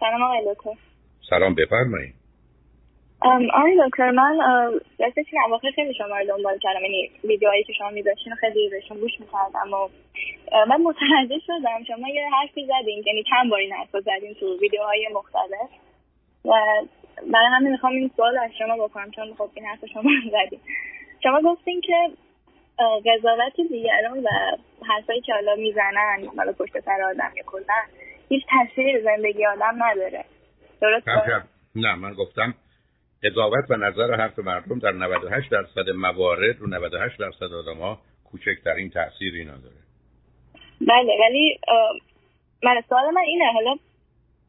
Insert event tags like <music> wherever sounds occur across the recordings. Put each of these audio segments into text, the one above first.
سلام آقای دکتر. سلام بفرمایید. آقای دکتر من راستش این اواخر خیلی شما رو دنبال کردم. یعنی ویدیوهایی که شما میذاشتین خیلی بهشون گوش می‌کردم و من متوجه شدم شما یه حرفی زدین یعنی چند بار این حرف زدین تو ویدیوهای مختلف و برای همین می‌خوام این سوال از شما بکنم چون خب این حرف شما زدین. شما گفتین که قضاوت دیگران و حرفایی که حالا می‌زنن حالا پشت سر آدم یا کلا هیچ تاثیری زندگی آدم نداره. درست؟ نه من گفتم قضاوت و نظر حرف مردم در 98 درصد موارد رو 98 درصد آدم ها کوچکترین تأثیری نداره بله ولی من سوال من اینه حالا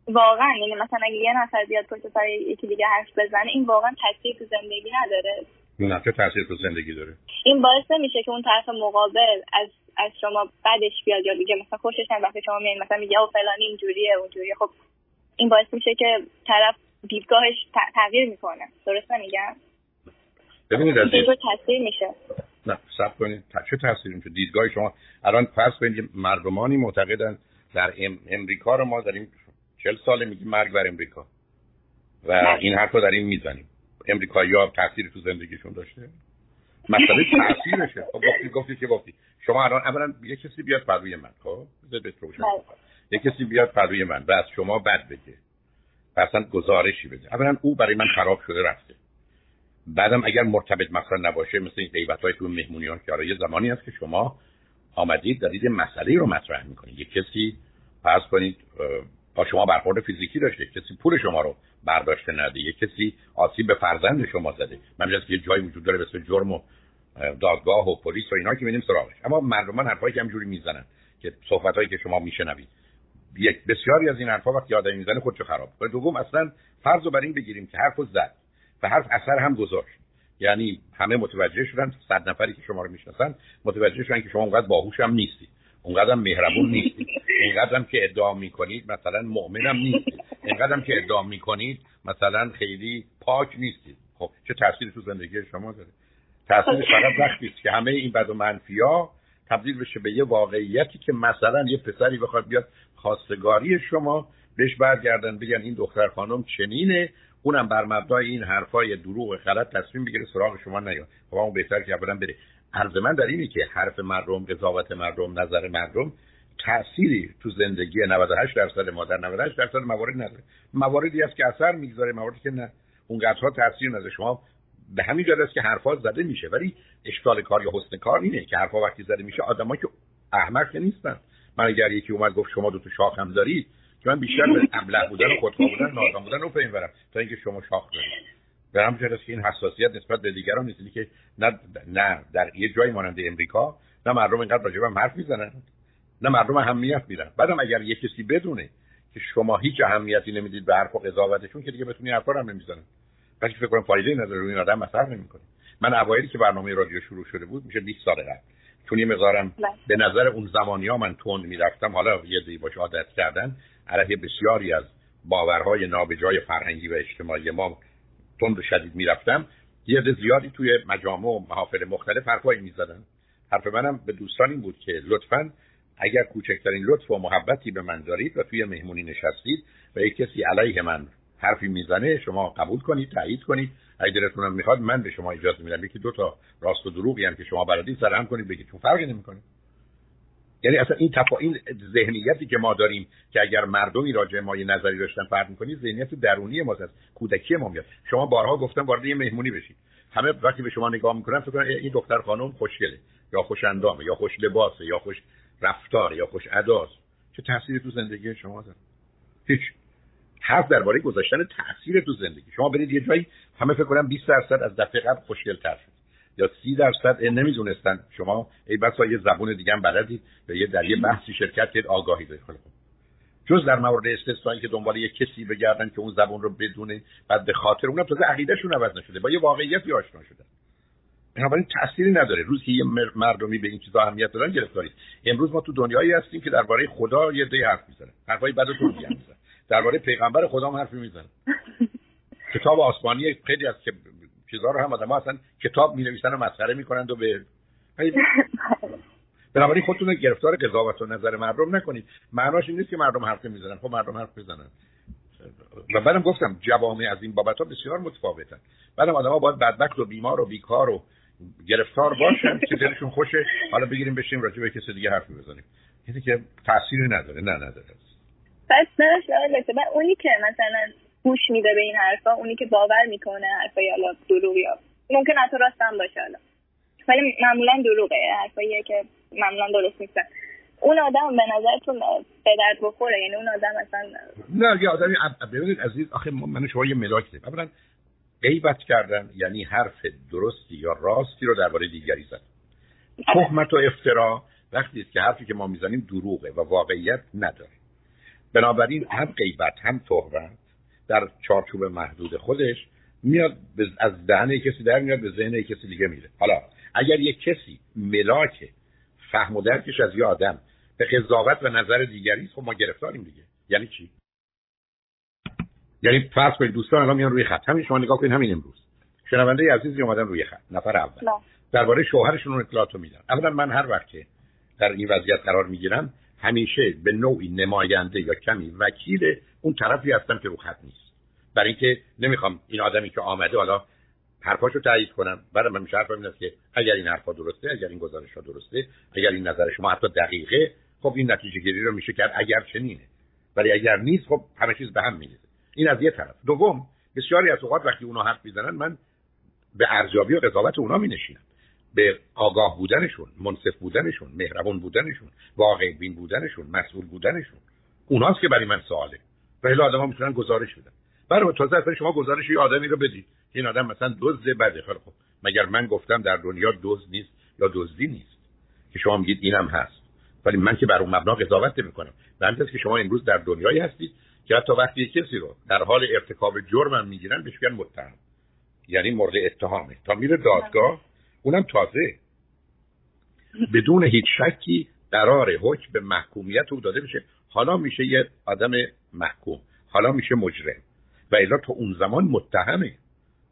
واقعا یعنی مثلا اگه یه نفر بیاد پشت سر یکی دیگه حرف بزنه این واقعا تاثیر تو زندگی نداره؟ چه تاثیر تو زندگی داره. این باعث نمیشه که اون طرف مقابل از از شما بعدش بیاد یا دیگه مثلا خوشش نمیاد وقتی شما میایین مثلا میگه او فلانی اینجوریه اونجوریه خب این باعث میشه که طرف دیدگاهش تغییر می‌کنه. درست نمیگم؟ ببینید از تاثیر میشه. نه سب کنید. چه تاثیر میشه؟ دیدگاه شما. الان فرض کنید مردمانی معتقدن در ام... امریکا رو ما داریم چل ساله میگیم مرگ بر امریکا. و. این حرف رو داریم می‌زنیم. امریکایی ها تاثیر تو زندگیشون داشته؟ مسئله تاثیرشه خب گفتی گفتی که گفتی. شما الان اولا یه کسی بیاد پروی من خب؟ بله. یه کسی بیاد پروی من و از شما بد بگه. اصلا گزارشی بده. اولا او برای من خراب شده رفته. بعدم اگر مرتبط مثلا نباشه مثل این غیبت های تو مهمونی ها که آره یه زمانی هست که شما آمدید دارید مسئله رو مطرح می‌کنید. یه کسی فرض کنید با شما برخورد فیزیکی داشته. کسی پول شما رو برداشته نده. یه کسی آسیب به فرزند شما زده. من که یه جایی وجود داره مثل جرم و دادگاه و پلیس و اینا که میدیم سراغش. اما مردمان حرفایی که همجوری می‌زنن که صحبت که شما میشنوید. یک بسیاری از این حرفا وقتی آدمی می‌زنه خودشو خراب کنه دوم اصلا فرض رو بر این بگیریم که حرفو زد و حرف اثر هم گذاشت. یعنی همه متوجه شدن صد نفری که شما رو می‌شناسن متوجه شدن که شما اونقدر باهوش هم نیستید اونقدر هم مهربون نیستید <laughs> اینقدر هم که ادعا می‌کنید مثلا مؤمنم نیستید اینقدر هم که ادعا می‌کنید مثلا خیلی پاک نیستید. خب چه تأثیری تو زندگی شما داره؟ تأثیرش فقط وقتی است که همه این بد و منفیا تبدیل بشه به یه واقعیتی که مثلا یه پسری بخواد بیاد خواستگاری شما بهش برگردن بگن این دختر خانم چنینه اونم بر مبنای این حرفای دروغ غلط تصمیم بگیره سراغ شما نیاد. خب اون بهتر که اولا بره. عرض من در اینه که حرف مردم قضاوت مردم نظر مردم تأثیری تو زندگی 98 درصد ما در 98 درصد موارد نداره. مواردی هست که اثر می‌گذاره مواردی که نه. اونقدرها تاثیر نداره. شما به همین جهت است که حرفا زده میشه ولی اشکال کار یا حسن کار اینه که حرفا وقتی زده میشه آدما که احمق نیستن. من اگر یکی اومد گفت شما دو تا شاخ هم دارید که من بیشتر به ابله بودن و خودخواه بودن نادان بودن رو فهم برم تا اینکه شما شاخ دارید. به همین که این حساسیت نسبت به دیگران نیست. که نه نه در یه جایی مانند امریکا نه مردم اینقدر راجع به حرف می‌زنن نه مردم اهمیت میدن. بعدم اگر یه کسی بدونه که شما هیچ اهمیتی نمی‌دید به حرف و قضاوتشون که دیگه بتونی حرفا هم نمی‌زنن ولی فکر کنم فایده نداره روی این آدم مصرف نمی‌کنه. من اوایلی که برنامه رادیو شروع شده بود میشه 20 سال قبل. چون یه مقدارم بله. به نظر اون زمانی ها من تند می‌رفتم. حالا یه دی باش عادت کردن. علیه بسیاری از باورهای نابجای فرهنگی و اجتماعی ما تند و شدید می‌رفتم یه عده زیادی توی مجامع و محافل مختلف حرفایی می‌زدن. حرف منم به دوستان این بود که لطفا اگر کوچکترین لطف و محبتی به من دارید و توی مهمونی نشستید و یک کسی علیه من حرفی می‌زنه شما قبول کنید تایید کنید. اگه دلتونم می‌خواد من به شما اجازه میدم. یکی دو تا راست و دروغی هم که شما بلدید سر هم کنید بگید چون فرقی نمی‌کنه. یعنی اصلا این تفا این ذهنیتی که ما داریم که اگر مردمی راجع ما یه نظری داشتن فرق می‌کنید ذهنیت درونی ما از کودکی ما میاد. شما بارها گفتم وارد یه مهمونی بشید همه وقتی به شما نگاه می‌کنن فکر کنن این دختر خانم خوشگله یا خوش اندامه یا خوش لباسه یا خوش رفتار یا خوش اداست چه تأثیری تو زندگی شما داره؟ هیچ. حرف درباره گذاشتن تاثیر تو زندگی. شما برید یه جایی همه فکر کنم 20 درصد از دفعه قبل خوشگل‌تر شد. یا 30 درصد نمی‌دونستن. شما ای بسا یه زبون دیگه هم بلدید. یا یه در یه بحثی شرکت کرد آگاهی دارید. خب. جز در مورد استثنایی که دنبال یه کسی بگردن که اون زبون رو بدونه بعد به خاطر اونم تازه عقیدهشون عوض نشده. با یه واقعیتی آشنا شده. بنابراین تأثیری نداره. روز که یه مردمی به این چیزا اهمیت دادن گرفتارید امروز ما تو دنیایی هستیم که درباره خدا یه دی حرف می‌زنه. حرفای بد و می‌زنه. درباره پیغمبر خدا هم حرفی می‌زنه. <laughs> کتاب آسمانی خیلی از که چیزا رو هم آدم اصلا کتاب می نویسن و مسخره می‌کنند و به <laughs> بنابراین خودتون گرفتار قضاوت و نظر مردم نکنید. معناش این نیست که مردم حرف می‌زنن خب مردم حرف بزنن. و بعدم گفتم جوامع از این بابت ها بسیار متفاوتن. بعدم آدم ها باید بدبخت و بیمار و بیکار و گرفتار باشن. <laughs> که دلشون خوشه. حالا بگیریم بشیم راجع به کسی دیگه حرفی بزنیم. یعنی که تأثیری نداره. نه نداره. پس نه اونی که مثلا گوش میده به این حرفا اونی که باور می‌کنه حرفای حالا دروغ یا ممکن حتی راست هم باشه حالا. ولی معمولا دروغه حرفاییه که معمولا درست نیستن. اون آدم به نظرتون به درد بخوره؟ یعنی اون آدم مثلا نه یه آدمی ببینید عزیز آخه من شما یه ملاک دیم اولا غیبت کردن یعنی حرف درستی یا راستی رو درباره دیگری زد. تهمت و افترا وقتی که حرفی که ما می‌زنیم دروغه و واقعیت نداره. بنابراین هم غیبت هم تهمت در چارچوب محدود خودش میاد از دهن کسی در میاد به ذهن کسی دیگه میره. حالا اگر یک کسی ملاک فهم و درکش از یه آدم به قضاوت و نظر دیگری خب ما گرفتاریم دیگه. یعنی چی؟ یعنی فرض کنید دوستان الان میان روی خط. همین شما نگاه کنید همین امروز. شنونده عزیزی اومدن روی خط نفر اول. درباره شوهرشون اطلاعات رو میدن. اولا من هر وقت که در این وضعیت قرار می‌گیرم همیشه به نوعی نماینده یا کمی وکیل اون طرفی هستم که رو خط نیست. برای اینکه نمی‌خوام این آدمی که آمده حالا حرفاشو تایید کنم. بعد من میشه حرفم که اگر این حرفا درسته اگر این گزارش ها درسته اگر این نظر شما حتی دقیقه خب این نتیجه گیری رو میشه کرد. اگر چنینه. ولی اگر نیست خب همه چیز به هم میریزه. این از یه طرف. دوم بسیاری از اوقات وقتی اونا حرف می‌زنن من به ارزیابی و قضاوت اونا مینشینم. به آگاه بودنشون منصف بودنشون مهربون بودنشون واقع بین بودنشون مسئول بودنشون. اوناست که برای من سواله. و الا آدم‌ها می‌تونن گزارش بدن. برای تازه اصلا شما گزارش یه آدمی رو بدید این آدم مثلا دزد بده. خب مگر من گفتم در دنیا دزد نیست یا دزدی نیست؟ که شما میگید اینم هست. ولی من که بر اون مبنا قضاوت نمی‌کنم. به که شما امروز در دنیایی هستید که حتی وقتی کسی رو در حال ارتکاب جرم هم می‌گیرن بهش میگن متهم. یعنی مورد اتهامه. تا میره دادگاه اونم تازه. بدون هیچ شکی قرار حکم به محکومیت او داده بشه. حالا میشه یه آدم محکوم. حالا میشه مجرم. و الا تا اون زمان متهمه.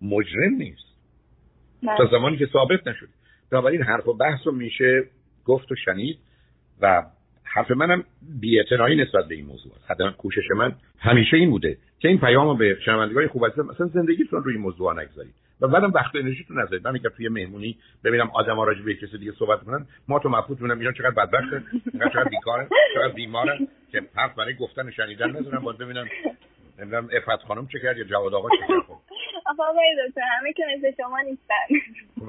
مجرم نیست. تا زمانی که ثابت نشد بنابراین حرف و بحث رو میشه گفت و شنید و حرف منم بی‌اعتنایی نسبت به این موضوع است. حداقل کوشش من همیشه این بوده که این پیامو به شنوندگان خوب هستن مثلا زندگیتون روی موضوع نگذارید و بعدم وقت انرژیتون نذارید. من اگر توی مهمونی ببینم آدم‌ها راجع به کسی دیگه صحبت کنن ما تو مبهوت می‌بینم اینا چقدر بدبخته چقدر بیکاره چقدر بیماره که حرف برای گفتن شنیدن ندارن باید ببینم نمی‌دونم افت خانم چه کرد یا جواد آقا چه کرد. <laughs> خب دکتر همه که مثل شما نیستن.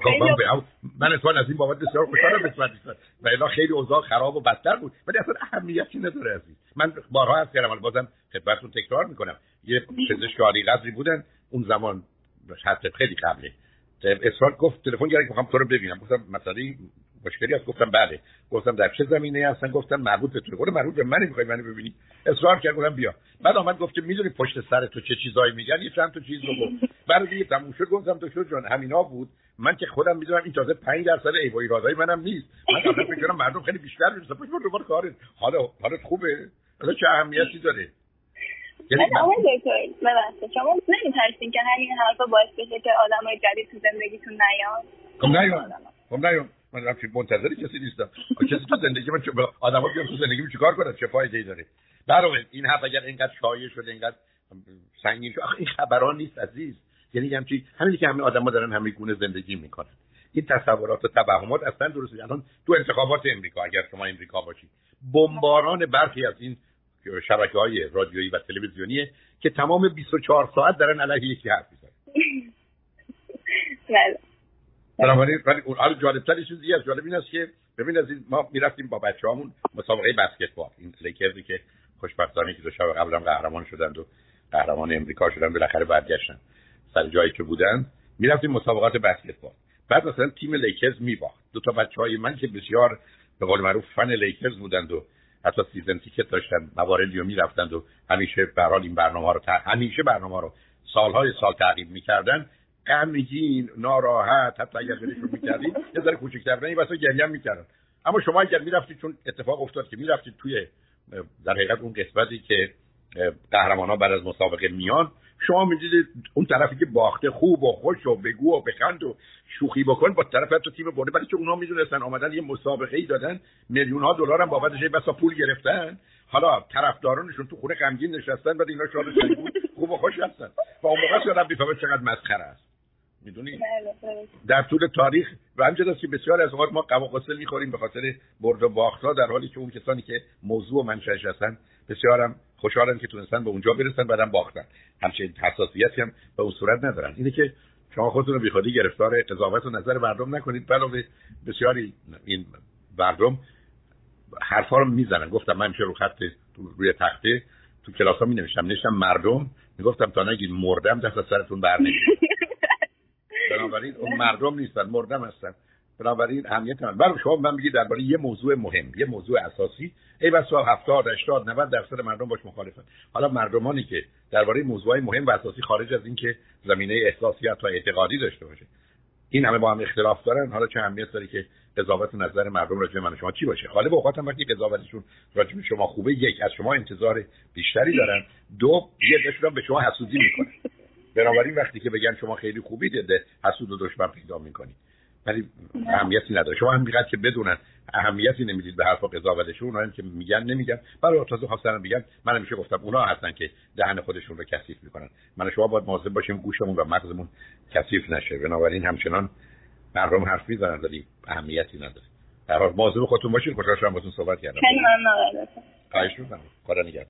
خب، من اتفاقا از این بابت بسیار خوشحالم قسمت نیستن و الا خیلی اوضاع خراب و بدتر بود. ولی اصلا اهمیتی نداره عزیز من بارها از کردم بازم خدمتتون تکرار می‌کنم. یه پزشک عالی قدری بودن اون زمان حتی خیلی قبله. اصرار گفت تلفن گرفت می‌خوام تو رو ببینم. گفتم مسئله مشکلی هست. گفتم بله. گفتم در چه زمینه هستن؟ گفتم مربوط به تو. گفتم مربوط به من می‌خوای منو ببینی. اصرار کرد. گفتم بیا. بعد آمد گفت که می‌دونی پشت سر تو چه چیزایی میگن یه چند تا چیز رو گفت. بعد دیگه تموم شد. گفتم دکتر جان همینا بود. من که خودم می‌دونم این تازه 5 درصد ایوا ایرادای منم نیست. من اصلا فکر کنم مردم خیلی بیشتر میشه پشت دوباره کار حالا حالت خوبه؟ حالا چه اهمیتی داره؟ یعنی آقای دکتر ببخشید. شما نمیترسین که همین حرفا باعث بشه که آدمای جدید تو زندگیتون نیان؟ خب نیان. خب نیان. من رفت منتظر کسی نیستم. کسی تو زندگی من آدما بیان تو زندگی من چیکار کنن چه فایده ای داره؟ برای این حرف اگر اینقدر شایع شده اینقدر سنگین شد این خبران نیست عزیز. یعنی همچی همین که همه آدما دارن همه گونه زندگی می‌کنن. این تصورات و توهمات اصلا درست الان تو انتخابات امریکا اگر شما امریکا باشید بمباران برخی از این شبکه های رادیویی و تلویزیونیه که تمام 24 ساعت دارن علیه یکی حرف می‌زنن. <laughs> بله. بنابراین ولی اون حال جالبتر چیز دیگه جالب این است که ببین از این ما می‌رفتیم با بچه‌هامون مسابقه بسکتبال. این لیکرزی که خوشبختانه که دو شب قبلم قهرمان شدند و قهرمان امریکا شدن بالاخره برگشتن سر جایی که بودن. می‌رفتیم مسابقات بسکتبال. بعد مثلا تیم لیکرز میباخت. دو تا بچه‌های من که بسیار به قول معروف فن لیکرز بودند و حتی season ticket داشتن مواردی رو می‌رفتند و همیشه به این برنامه رو همیشه برنامه رو سالهای سال تعقیب می‌کردن. غمگین ناراحت حتی اگر دلشون می‌کردین یه ذره کوچکتر این واسه گریه می‌کردن. اما شما اگر می‌رفتید چون اتفاق افتاد که می‌رفتید توی در حقیقت اون قسمتی که قهرمان ها بعد از مسابقه میان شما می‌دیدید اون طرفی که باخته خوب و خوش و بگو و بخند و شوخی بکن با طرف تو تیم برده. برای که اونا می‌دونستن آمدن یه مسابقه ای دادن میلیون ها دلار هم بابتش بسا پول گرفتن. حالا طرفدارانشون تو خونه غمگین نشستن بعد اینا شاد بود خوب و خوش هستن. و اون موقع آدم می‌فهمه چقدر مسخره است. می‌دونی؟ بله،. در طول تاریخ و همچنین که بسیار از اوقات ما قوا قصه می‌خوریم به خاطر برد و باخت ها در حالی که اون کسانی که موضوع و منشأش هستن بسیارم خوشحالن که تونستن به اونجا برسن بعدم باختن. همچنین حساسیتی هم به اون صورت ندارن. اینه که شما خودتون رو بیخودی گرفتار قضاوت و نظر مردم نکنید. علاوه بسیاری این مردم حرفا رو می‌زنن. گفتم من میشه رو خط روی تخته تو کلاس ها می نوشتم نوشتم مردم. می‌گفتم تا نگید مردم دست از سرتون بر بنابراین اون مردم نیستن مردم هستن. بنابراین اهمیت من برای شما من بگید درباره یه موضوع مهم یه موضوع اساسی. ای بسا 70 80 90 درصد مردم باش مخالفن. حالا مردمانی که درباره موضوعات مهم و اساسی خارج از اینکه زمینه احساسیت و اعتقادی داشته باشه. این همه با هم اختلاف دارن. حالا چه اهمیت داره که قضاوت نظر مردم راجع من شما چی باشه؟ غالب اوقات هم وقتی قضاوتشون راجع به شما خوبه یک از شما انتظار بیشتری دارن. دو یه دشون به شما حسودی می‌کنن. بنابراین وقتی که بگن شما خیلی خوبی دیده حسود و دشمن پیدا می‌کنید ولی اهمیتی نداره. شما هم میگن که بدونن اهمیتی نمی‌دید به حرف و قضاوتشون اونایی که میگن نمیگن. برای تازه خواستن بگن من همیشه گفتم اونا هستن که دهن خودشون رو کثیف می‌کنن. من شما باید مواظب باشیم گوشمون و مغزمون کثیف نشه. بنابراین همچنان مردم حرف می‌زنن ولی اهمیتی نداره. در حال مواظب خودتون باشید خوشحال شدم باهاتون صحبت کردم. خیلی ممنون. خواهش می‌کنم. خدا نگهدار.